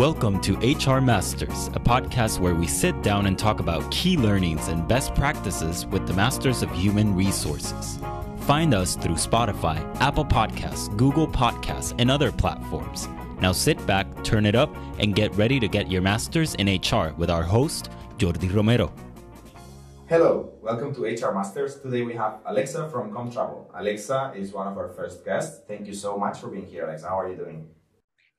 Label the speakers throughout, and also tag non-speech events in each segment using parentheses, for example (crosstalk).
Speaker 1: Welcome to HR Masters, a podcast where we sit down and talk about key learnings and best practices with the masters of human resources. Find us through Spotify, Apple Podcasts, Google Podcasts, and other platforms. Now sit back, turn it up, and get ready to get your masters in HR with our host, Jordi Romero.
Speaker 2: Hello, welcome to HR Masters. Today we have Alexa from Comtravel. Alexa is one of our first guests. Thank you so much for being here, Alexa. How are you doing?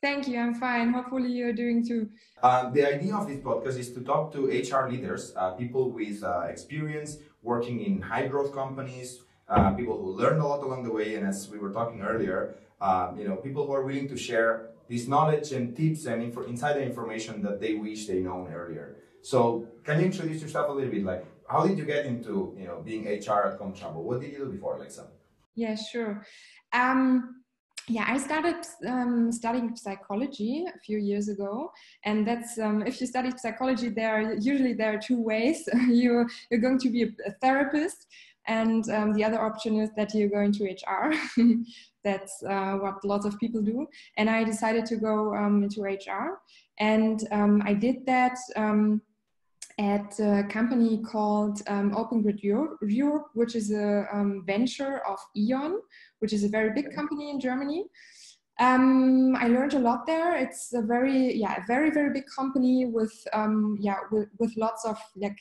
Speaker 3: Thank you. I'm fine. Hopefully, you're doing too.
Speaker 2: Uh, the idea of this podcast is to talk to HR leaders, uh, people with uh, experience working in high growth companies, uh, people who learned a lot along the way, and as we were talking earlier, uh, you know, people who are willing to share this knowledge and tips and info- insider information that they wish they known earlier. So, can you introduce yourself a little bit? Like, how did you get into you know being HR at Comtravel? What did you do before, Alexa?
Speaker 3: Yeah, sure. Um, yeah, I started um, studying psychology a few years ago, and that's um, if you study psychology, there are, usually there are two ways. (laughs) you you're going to be a, therapist, and um, the other option is that you're going to HR. (laughs) that's uh, what lots of people do, and I decided to go um, into HR, and um, I did that um, at a company called um, Open Grid Europe, which is a um, venture of E.ON, which is a very big company in Germany. Um, I learned a lot there. It's a very, yeah, a very, very big company with, um, yeah, with, with lots of like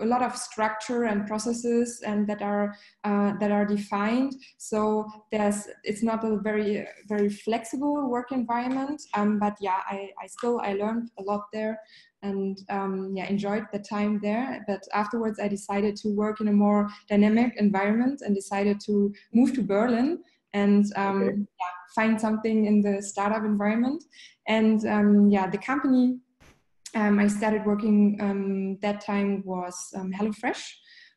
Speaker 3: a lot of structure and processes and that are uh, that are defined. So there's it's not a very very flexible work environment um, but yeah I, I still i learned a lot there and um, yeah enjoyed the time there. But afterwards i decided to work in a more dynamic environment and decided to move to berlin and um, okay. yeah, find something in the startup environment. And um, yeah the company um, I started working um, that time was um, HelloFresh,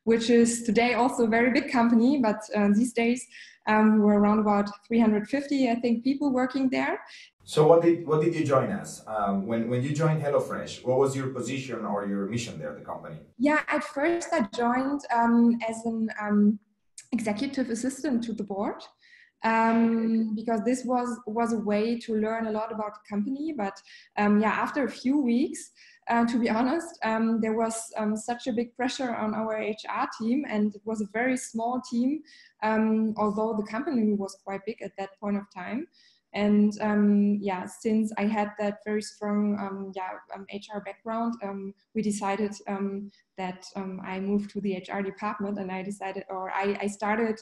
Speaker 3: which is today also a very big company, but uh, these days um, we're around about 350, I think, people working there.
Speaker 2: So what did what did you join as? Um, when when you joined HelloFresh, what was your position or your mission there, the company?
Speaker 3: Yeah, at first I joined um, as an um, executive assistant to the board um, because this was was a way to learn a lot about the company. But um, yeah, after a few weeks, uh, to be honest, um, there was um, such a big pressure on our HR team, and it was a very small team, um, although the company was quite big at that point of time. And um, yeah, since I had that very strong yeah HR background, we decided that I moved to the HR department, and I decided, or I, I started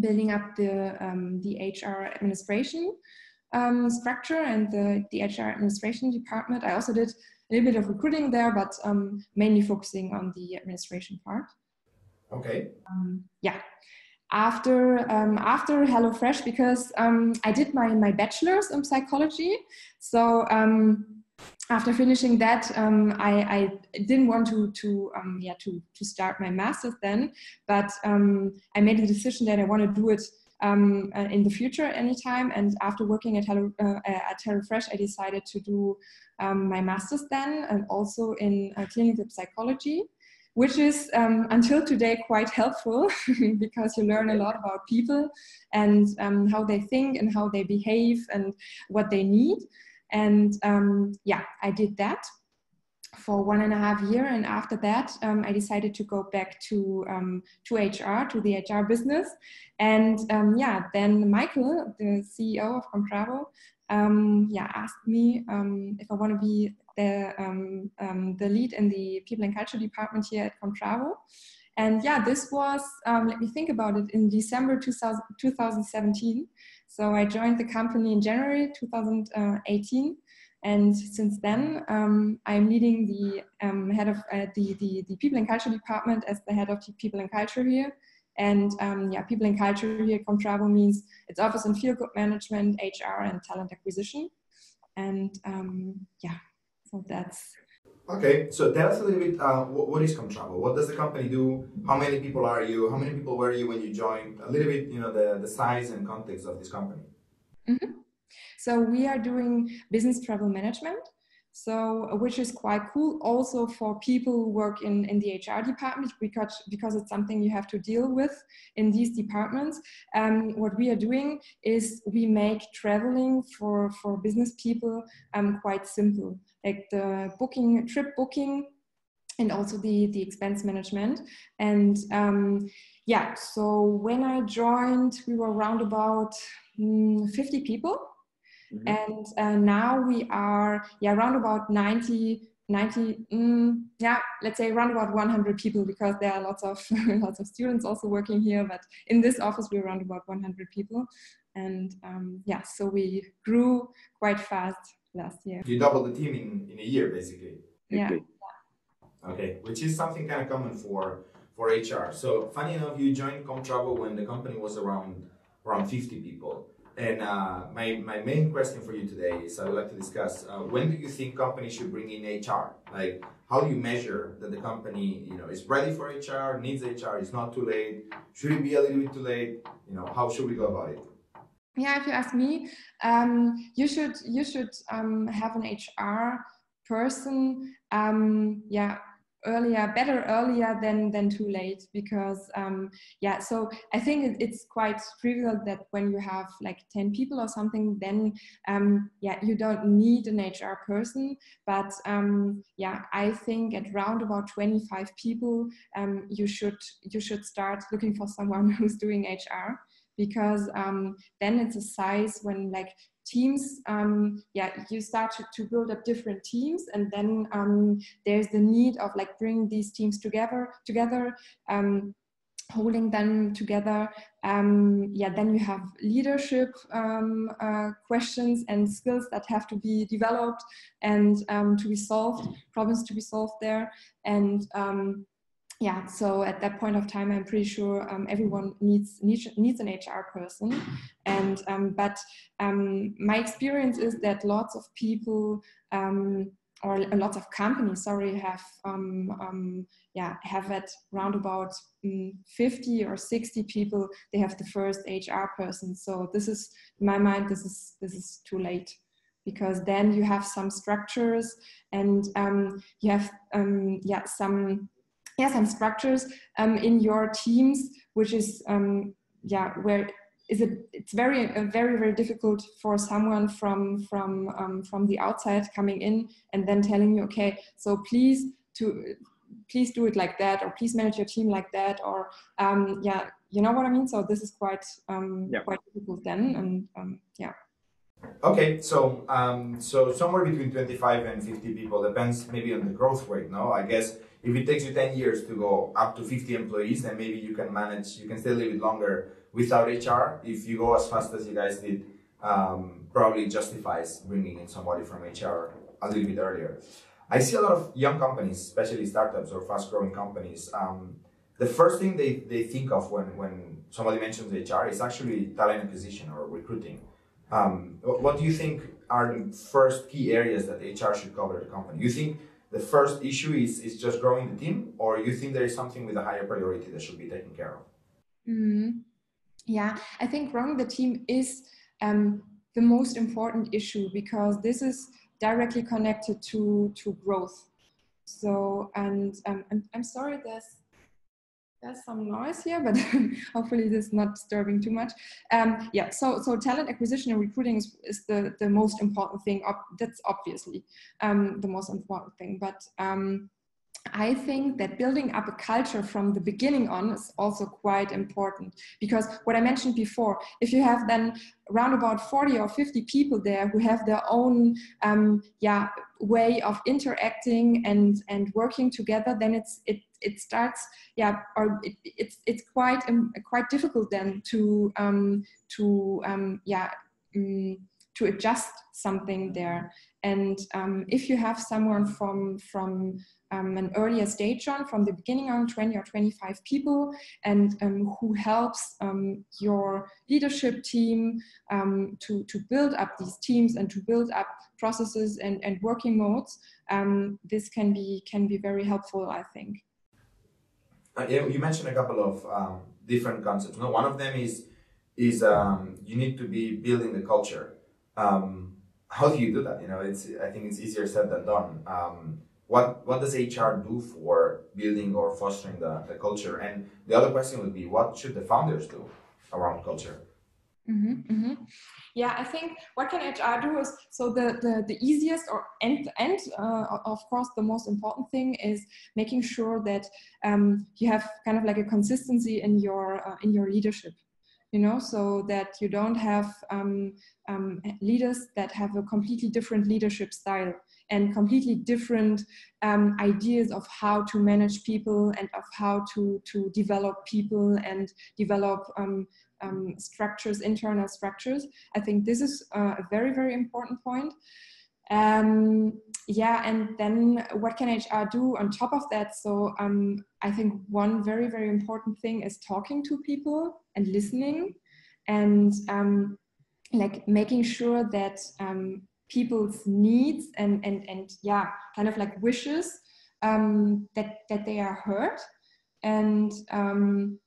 Speaker 3: building up the, um, the HR administration um, structure and the, the HR administration department. I also did a little bit of recruiting there, but um, mainly focusing on the administration part.
Speaker 2: Okay.
Speaker 3: Um, yeah. After um, after HelloFresh, because um, I did my my bachelor's in psychology, so after finishing that, um, I, I, didn't want to to um, yeah to to start my master's then, but um, I made a decision that I want to do it um, uh, in the future anytime. And after working at Hello uh, at HelloFresh, I decided to do um, my master's then, and also in uh, clinical psychology. Which is um, until today quite helpful (laughs) because you learn a lot about people and how they think and how they behave and what they need. And um, yeah, I did that for one and a half year. And after that, um, I decided to go back to, um, to HR, to the HR business. And um, yeah, then Michael, the CEO of Comtravel, um, yeah, asked me um, if I want to be the, the lead in the people and culture department here at Comtravel. And yeah, this was, let me think about it, in December 2000, 2017. So I joined the company in January 2018. And since then, um, I'm leading the um, head of uh, the, the, the, people and culture department as the head of the people and culture here. And um, yeah, people and culture here, Comtravel means it's office and field good management, HR, and talent acquisition. And um, yeah, so that's
Speaker 2: Okay, so tell us a little bit. Uh, what, what is Comtravel? What does the company do? How many people are you? How many people were you when you joined? A little bit, you know, the, the size and context of this company.
Speaker 3: Mm-hmm. So we are doing business travel management. So which is quite cool also for people who work in, in the hr department because because it's something you have to deal with in these departments. Um, what we are doing is we make traveling for for business people um, quite simple. Like the booking trip booking and also the the expense management. And um, yeah so when i joined we were around about mm, 50 people Mm-hmm. And uh, now we are, yeah, around about 90, 90, mm, yeah, let's say around about 100 people because there are lots of (laughs) lots of students also working here. But in this office, we're around about 100 people, and um, yeah, so we grew quite fast last year.
Speaker 2: You doubled the team in, in a year, basically.
Speaker 3: Yeah.
Speaker 2: Okay, which is something kind of common for for HR. So funny enough, you joined Comtravel when the company was around around 50 people. And uh, my, my main question for you today is I would like to discuss uh, when do you think companies should bring in HR? Like, how do you measure that the company you know is ready for HR, needs HR, is not too late? Should it be a little bit too late? You know, how should we go about it?
Speaker 3: Yeah, if you ask me, um, you should you should um, have an HR person. Um, yeah, earlier better earlier than than too late because um yeah so i think it's quite trivial that when you have like 10 people or something then um yeah you don't need an hr person. But um yeah i think at round about 25 people um you should you should start looking for someone (laughs) who's doing hr because um, then it's a size when like teams, um, yeah, you start to, to, build up different teams, and then um, there's the need of like bringing these teams together, together, um, holding them together. Um, yeah, then you have leadership um, uh, questions and skills that have to be developed and um, to be solved, problems to be solved there, and yeah, so at that point of time, I'm pretty sure um, everyone needs, needs needs an HR person, and um, but um, my experience is that lots of people um, or lots of companies, sorry, have um, um, yeah have at round about 50 or 60 people. They have the first HR person. So this is in my mind, this is this is too late because then you have some structures and you have yeah some yeah some structures um, in your teams which is um, yeah where is it it's very uh, very very difficult for someone from from um, from the outside coming in and then telling you okay so please to please do it like that or please manage your team like that or um, yeah you know what i mean so this is quite um, yeah. quite difficult then and um, yeah
Speaker 2: Okay, so um, so somewhere between 25 and 50 people depends maybe on the growth rate. No, I guess if it takes you 10 years to go up to 50 employees, then maybe you can manage, you can stay a little bit longer without HR. If you go as fast as you guys did, um, probably justifies bringing in somebody from HR a little bit earlier. I see a lot of young companies, especially startups or fast growing companies. Um, the first thing they, they think of when, when somebody mentions HR is actually talent acquisition or recruiting. Um, what do you think are the first key areas that HR should cover the company? You think the first issue is, is just growing the team, or you think there is something with a higher priority that should be taken care of?
Speaker 3: Mm, yeah, I think growing the team is um, the most important issue because this is directly connected to to growth. So, and um, I'm, I'm sorry, there's there's some noise here, but (laughs) hopefully this is not disturbing too much. Um, yeah, so so talent acquisition and recruiting is, is the, the most important thing. That's obviously um, the most important thing. But um, I think that building up a culture from the beginning on is also quite important. Because what I mentioned before, if you have then around about 40 or 50 people there who have their own um, yeah way of interacting and and working together, then it's it it starts yeah or it, it's it's quite um, quite difficult then to um, to um, yeah um, to adjust something there. And um, if you have someone from from um, an earlier stage on, from the beginning on, 20 or 25 people, and um, who helps um, your leadership team um, to, to build up these teams and to build up processes and, and working modes. Um, this can be can be very helpful, I think.
Speaker 2: Uh, you mentioned a couple of um, different concepts. No, one of them is is you need to be building the culture. how do you do that? You know, it's I think it's easier said than done. What what does HR do for building or fostering the, the culture? And the other question would be, what should the founders do around culture?
Speaker 3: Mm-hmm, mm-hmm. Yeah, I think what can HR do is so the the, the easiest or and and uh, of course the most important thing is making sure that um, you have kind of like a consistency in your uh, in your leadership you know so that you don't have um, um, leaders that have a completely different leadership style and completely different um, ideas of how to manage people and of how to to develop people and develop um, um, structures internal structures. I think this is uh, a very very important point. Um, yeah and then what can hr do on top of that? So um, i think one very very important thing is talking to people and listening and um, like making sure that um, people's needs and and and yeah kind of like wishes um, that that they are heard. And um,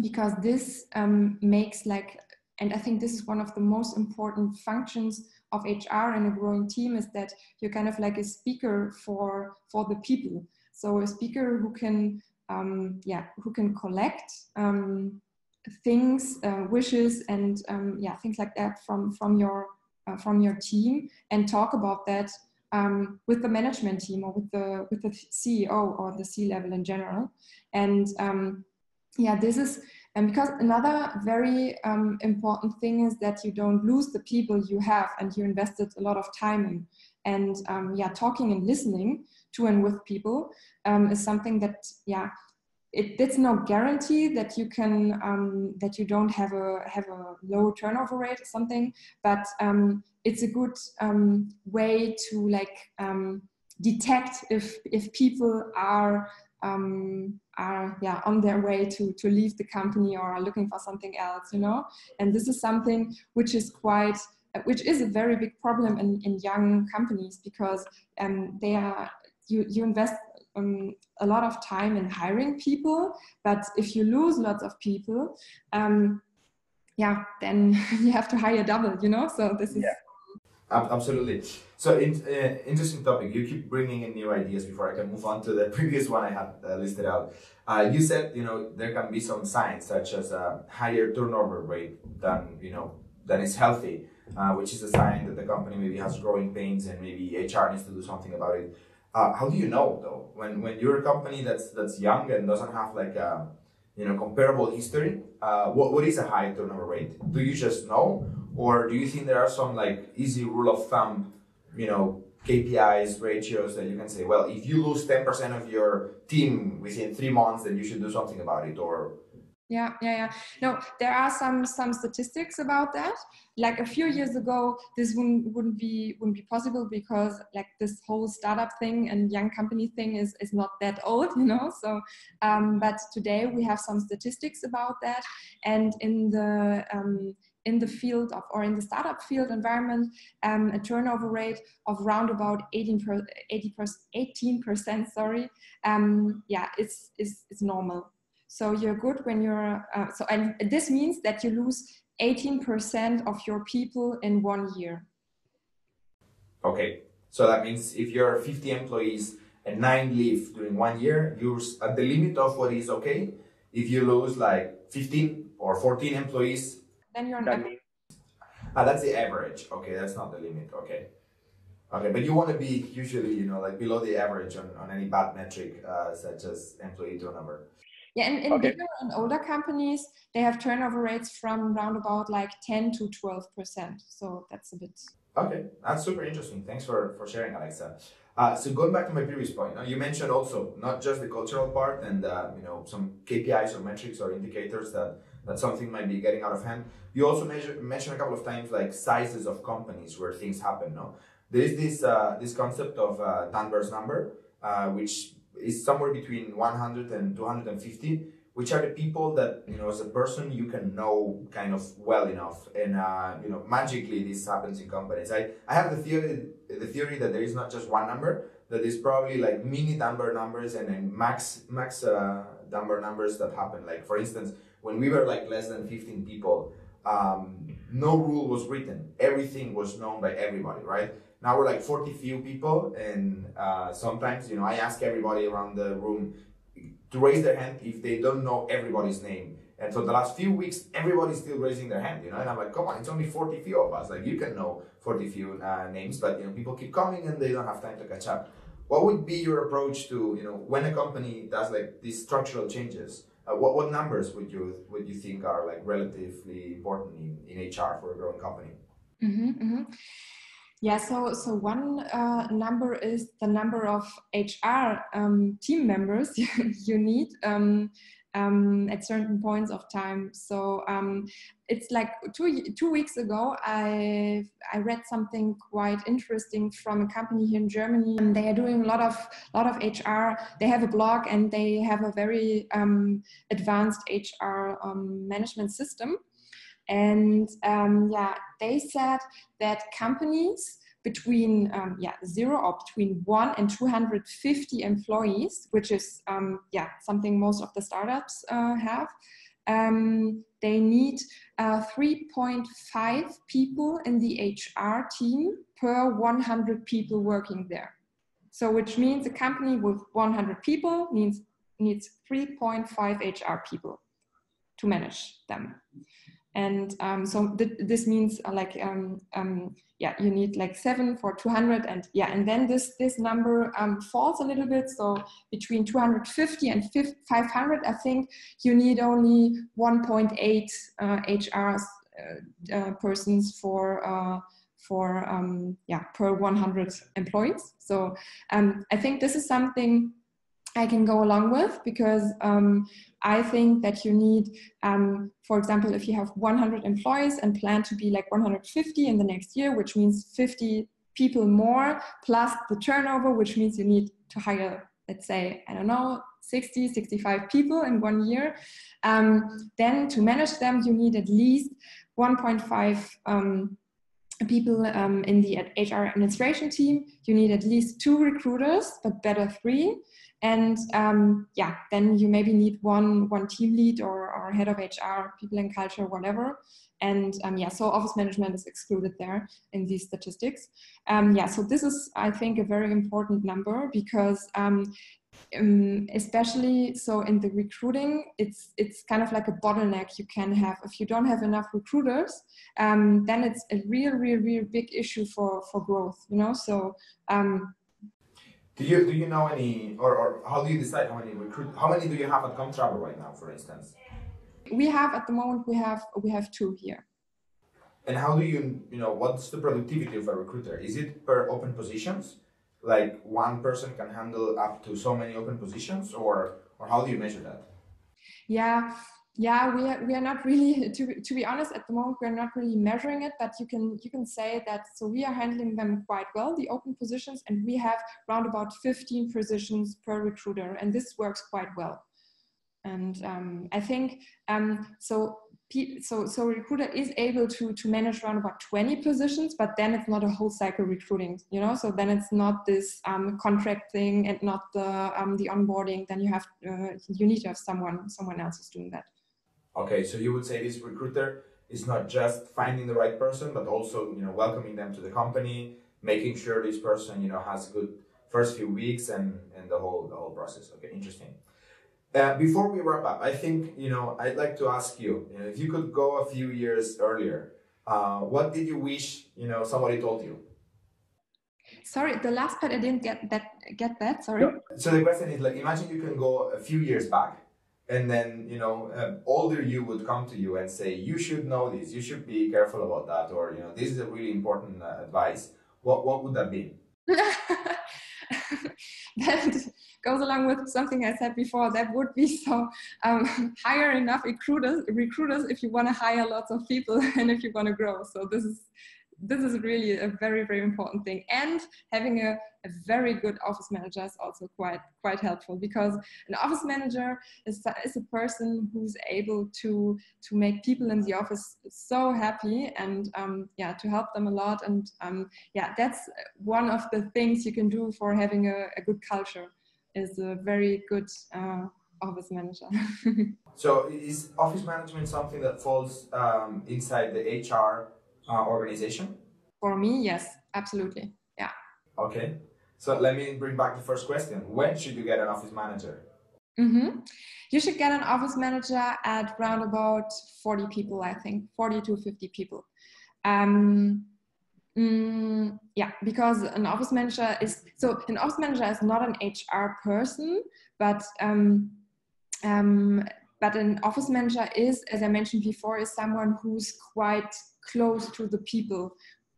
Speaker 3: because this um, makes like and i think this is one of the most important functions of hr in a growing team is that you're kind of like a speaker for for the people. So a speaker who can um, yeah who can collect um, things uh, wishes and um, yeah things like that from from your uh, from your team and talk about that um, with the management team or with the with the CEO or the C level in general. And um, yeah, this is and because another very um, important thing is that you don't lose the people you have and you invested a lot of time in. And um, yeah, talking and listening to and with people um, is something that yeah it, it's no guarantee that you can um, that you don't have a have a low turnover rate or something but um, it's a good um, way to like um, detect if if people are um, are yeah on their way to to leave the company or are looking for something else you know? And this is something which is quite which is a very big problem in, in young companies because um, they are you, you invest um, a lot of time in hiring people, but if you lose lots of people, um, yeah, then (laughs) you have to hire double, you know? So this is.
Speaker 2: Yeah. Absolutely. So, in, uh, interesting topic. You keep bringing in new ideas before I can move on to the (laughs) previous one I had uh, listed out. Uh, you said, you know, there can be some signs such as a higher turnover rate than, you know, than is healthy, uh, which is a sign that the company maybe has growing pains and maybe HR needs to do something about it. Uh, how do you know though when when you're a company that's that's young and doesn't have like a you know comparable history? Uh, what what is a high turnover rate? Do you just know, or do you think there are some like easy rule of thumb, you know, KPIs, ratios that you can say, well, if you lose ten percent of your team within three months, then you should do something about it, or
Speaker 3: yeah yeah yeah. No there are some some statistics about that. Like a few years ago this wouldn't wouldn't be wouldn't be possible because like this whole startup thing and young company thing is is not that old (laughs) you know? So um, but today we have some statistics about that. And in the um, in the field of or in the startup field environment um, a turnover rate of around about 18 per, 80 per, 18 percent sorry um, yeah it's, it's it's normal so you're good when you're, uh, so, and this means that you lose 18% of your people in one year.
Speaker 2: Okay. So that means if you're 50 employees and nine leave during one year, you're at the limit of what is okay. If you lose like 15 or 14 employees,
Speaker 3: then you're not.
Speaker 2: Ah, that's the average. Okay, that's not the limit. Okay. Okay, but you want to be usually, you know, like below the average on, on any bad metric, uh, such as employee turnover.
Speaker 3: Yeah, in, in okay. bigger and older companies, they have turnover rates from around about like 10 to 12%. So that's a bit.
Speaker 2: Okay, that's super interesting. Thanks for, for sharing, Alexa. Uh, so going back to my previous point, you mentioned also not just the cultural part and uh, you know some KPIs or metrics or indicators that that something might be getting out of hand. You also measure, mentioned a couple of times like sizes of companies where things happen. No, there is this uh, this concept of uh, Dunbar's number, uh, which is somewhere between 100 and 250 which are the people that you know as a person you can know kind of well enough and uh, you know magically this happens in companies i i have the theory the theory that there is not just one number that is probably like mini number numbers and then max max uh, number numbers that happen like for instance when we were like less than 15 people um, no rule was written. Everything was known by everybody, right? Now we're like 40 few people, and uh, sometimes, you know, I ask everybody around the room to raise their hand if they don't know everybody's name. And so the last few weeks, everybody's still raising their hand, you know, and I'm like, come on, it's only 40 few of us. Like, you can know 40 few uh, names, but, you know, people keep coming and they don't have time to catch up. What would be your approach to, you know, when a company does like these structural changes? Uh, what, what numbers would you would you think are like relatively important in, in HR for a growing company?
Speaker 3: Mm-hmm, mm-hmm. Yeah, so so one uh, number is the number of HR um, team members (laughs) you need. Um, um, at certain points of time. So um, it's like two two weeks ago, I I read something quite interesting from a company here in Germany. And they are doing a lot of lot of HR. They have a blog and they have a very um, advanced HR um, management system. And um, yeah, they said that companies between um, yeah zero or between one and 250 employees, which is um, yeah something most of the startups uh, have. Um, they need uh, 3.5 people in the HR team per 100 people working there. So, which means a company with 100 people needs needs 3.5 HR people to manage them and um, so th this means uh, like um, um, yeah you need like seven for 200 and yeah and then this this number um, falls a little bit. So between 250 and 500 i think you need only 1.8 uh, hr uh, uh, persons for uh, for um, yeah per 100 employees. So um, i think this is something I can go along with because um, I think that you need, um, for example, if you have 100 employees and plan to be like 150 in the next year, which means 50 people more plus the turnover, which means you need to hire, let's say, I don't know, 60, 65 people in one year. Um, then to manage them, you need at least 1.5 um, people um, in the HR administration team. You need at least two recruiters, but better three and um, yeah then you maybe need one one team lead or, or head of hr people and culture whatever. And um, yeah so office management is excluded there in these statistics. Um, yeah so this is i think a very important number because um, um, especially so in the recruiting it's it's kind of like a bottleneck you can have. If you don't have enough recruiters um, then it's a real real real big issue for for growth you know? So um,
Speaker 2: do you do you know any or, or how do you decide how many recruit how many do you have at ComTravel right now, for instance?
Speaker 3: We have at the moment we have we have two here.
Speaker 2: And how do you you know what's the productivity of a recruiter? Is it per open positions? Like one person can handle up to so many open positions, or or how do you measure that?
Speaker 3: Yeah, yeah we are, we are not really (laughs) to, to be honest at the moment we're not really measuring it but you can you can say that so we are handling them quite well the open positions and we have around about 15 positions per recruiter and this works quite well. And um, i think um, so so so recruiter is able to to manage around about 20 positions but then it's not a whole cycle recruiting you know? So then it's not this um, contract thing and not the um, the onboarding then you have uh, you need to have someone someone else who's doing that
Speaker 2: Okay, so you would say this recruiter is not just finding the right person, but also you know welcoming them to the company, making sure this person you know has good first few weeks and and the whole the whole process. Okay, interesting. Uh, before we wrap up, I think you know I'd like to ask you, you know, if you could go a few years earlier, uh, what did you wish you know somebody told you?
Speaker 3: Sorry, the last part I didn't get that. Get that? Sorry.
Speaker 2: So the question is like, imagine you can go a few years back and then you know um, older you would come to you and say you should know this. You should be careful about that or you know this is a really important uh, advice. What what would that be? (laughs)
Speaker 3: That goes along with something i said before. That would be so um, (laughs) hire enough recruiters recruiters if you want to hire lots of people (laughs) and if you want to grow. So this is this is really a very very important thing and having a, a, very good office manager is also quite quite helpful because an office manager is, is a person who's able to to make people in the office so happy and um, yeah to help them a lot and um, yeah that's one of the things you can do for having a, a good culture is a very good uh, office manager. (laughs)
Speaker 2: so is office management something that falls um, inside the HR uh, organization?
Speaker 3: For me, yes, absolutely. Yeah.
Speaker 2: Okay. So let me bring back the first question. When should you get an office manager?
Speaker 3: Mm-hmm. You should get an office manager at around about 40 people, I think, 40 to 50 people. Um, mm, yeah, because an office manager is so an office manager is not an HR person, but um, um, but an office manager is, as I mentioned before, is someone who's quite close to the people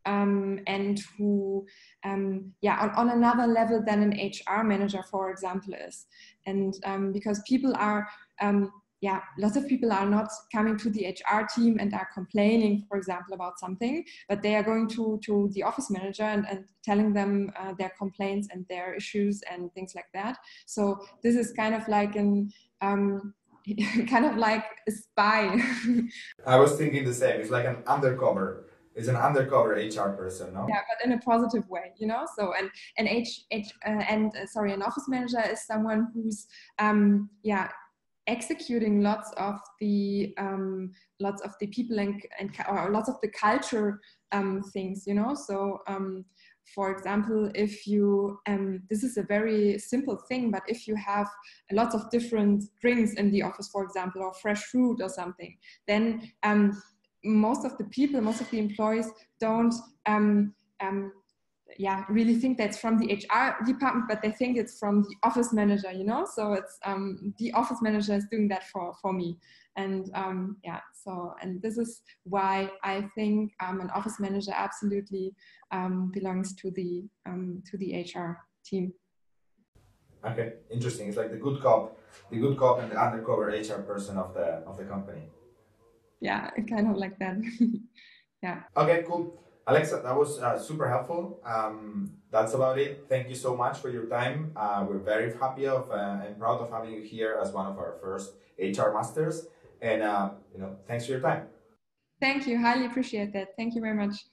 Speaker 3: um, and who, um, yeah, on, on another level than an HR manager, for example, is. And um, because people are, um, yeah, lots of people are not coming to the HR team and are complaining, for example, about something, but they are going to, to the office manager and, and telling them uh, their complaints and their issues and things like that. So this is kind of like an, um, (laughs) kind of like a spy. (laughs)
Speaker 2: I was thinking the same. It's like an undercover. It's an undercover HR person, no?
Speaker 3: Yeah, but in a positive way, you know. So and an H, H uh, and uh, sorry, an office manager is someone who's um yeah executing lots of the um, lots of the people and, and or lots of the culture um, things, you know. So um, for example, if you, um, this is a very simple thing, but if you have lots of different drinks in the office, for example, or fresh fruit or something, then um, most of the people, most of the employees don't um, um, yeah really think that's from the hr department but they think it's from the office manager you know? So it's um, the office manager is doing that for for me. And um, yeah so and this is why i think um, an office manager absolutely um, belongs to the um, to the hr team.
Speaker 2: Okay interesting. It's like the good cop the good cop and the undercover hr person of the of the company.
Speaker 3: Yeah kind of like that. (laughs) Yeah.
Speaker 2: Okay cool Alexa, that was uh, super helpful. Um, that's about it. Thank you so much for your time. Uh, we're very happy of uh, and proud of having you here as one of our first HR masters. And uh, you know, thanks for your time.
Speaker 3: Thank you. Highly appreciate that. Thank you very much.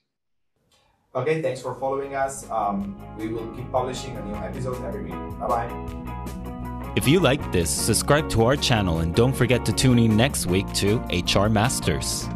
Speaker 2: Okay, thanks for following us. Um, we will keep publishing a new episode every week. Bye bye.
Speaker 1: If you like this, subscribe to our channel and don't forget to tune in next week to HR Masters.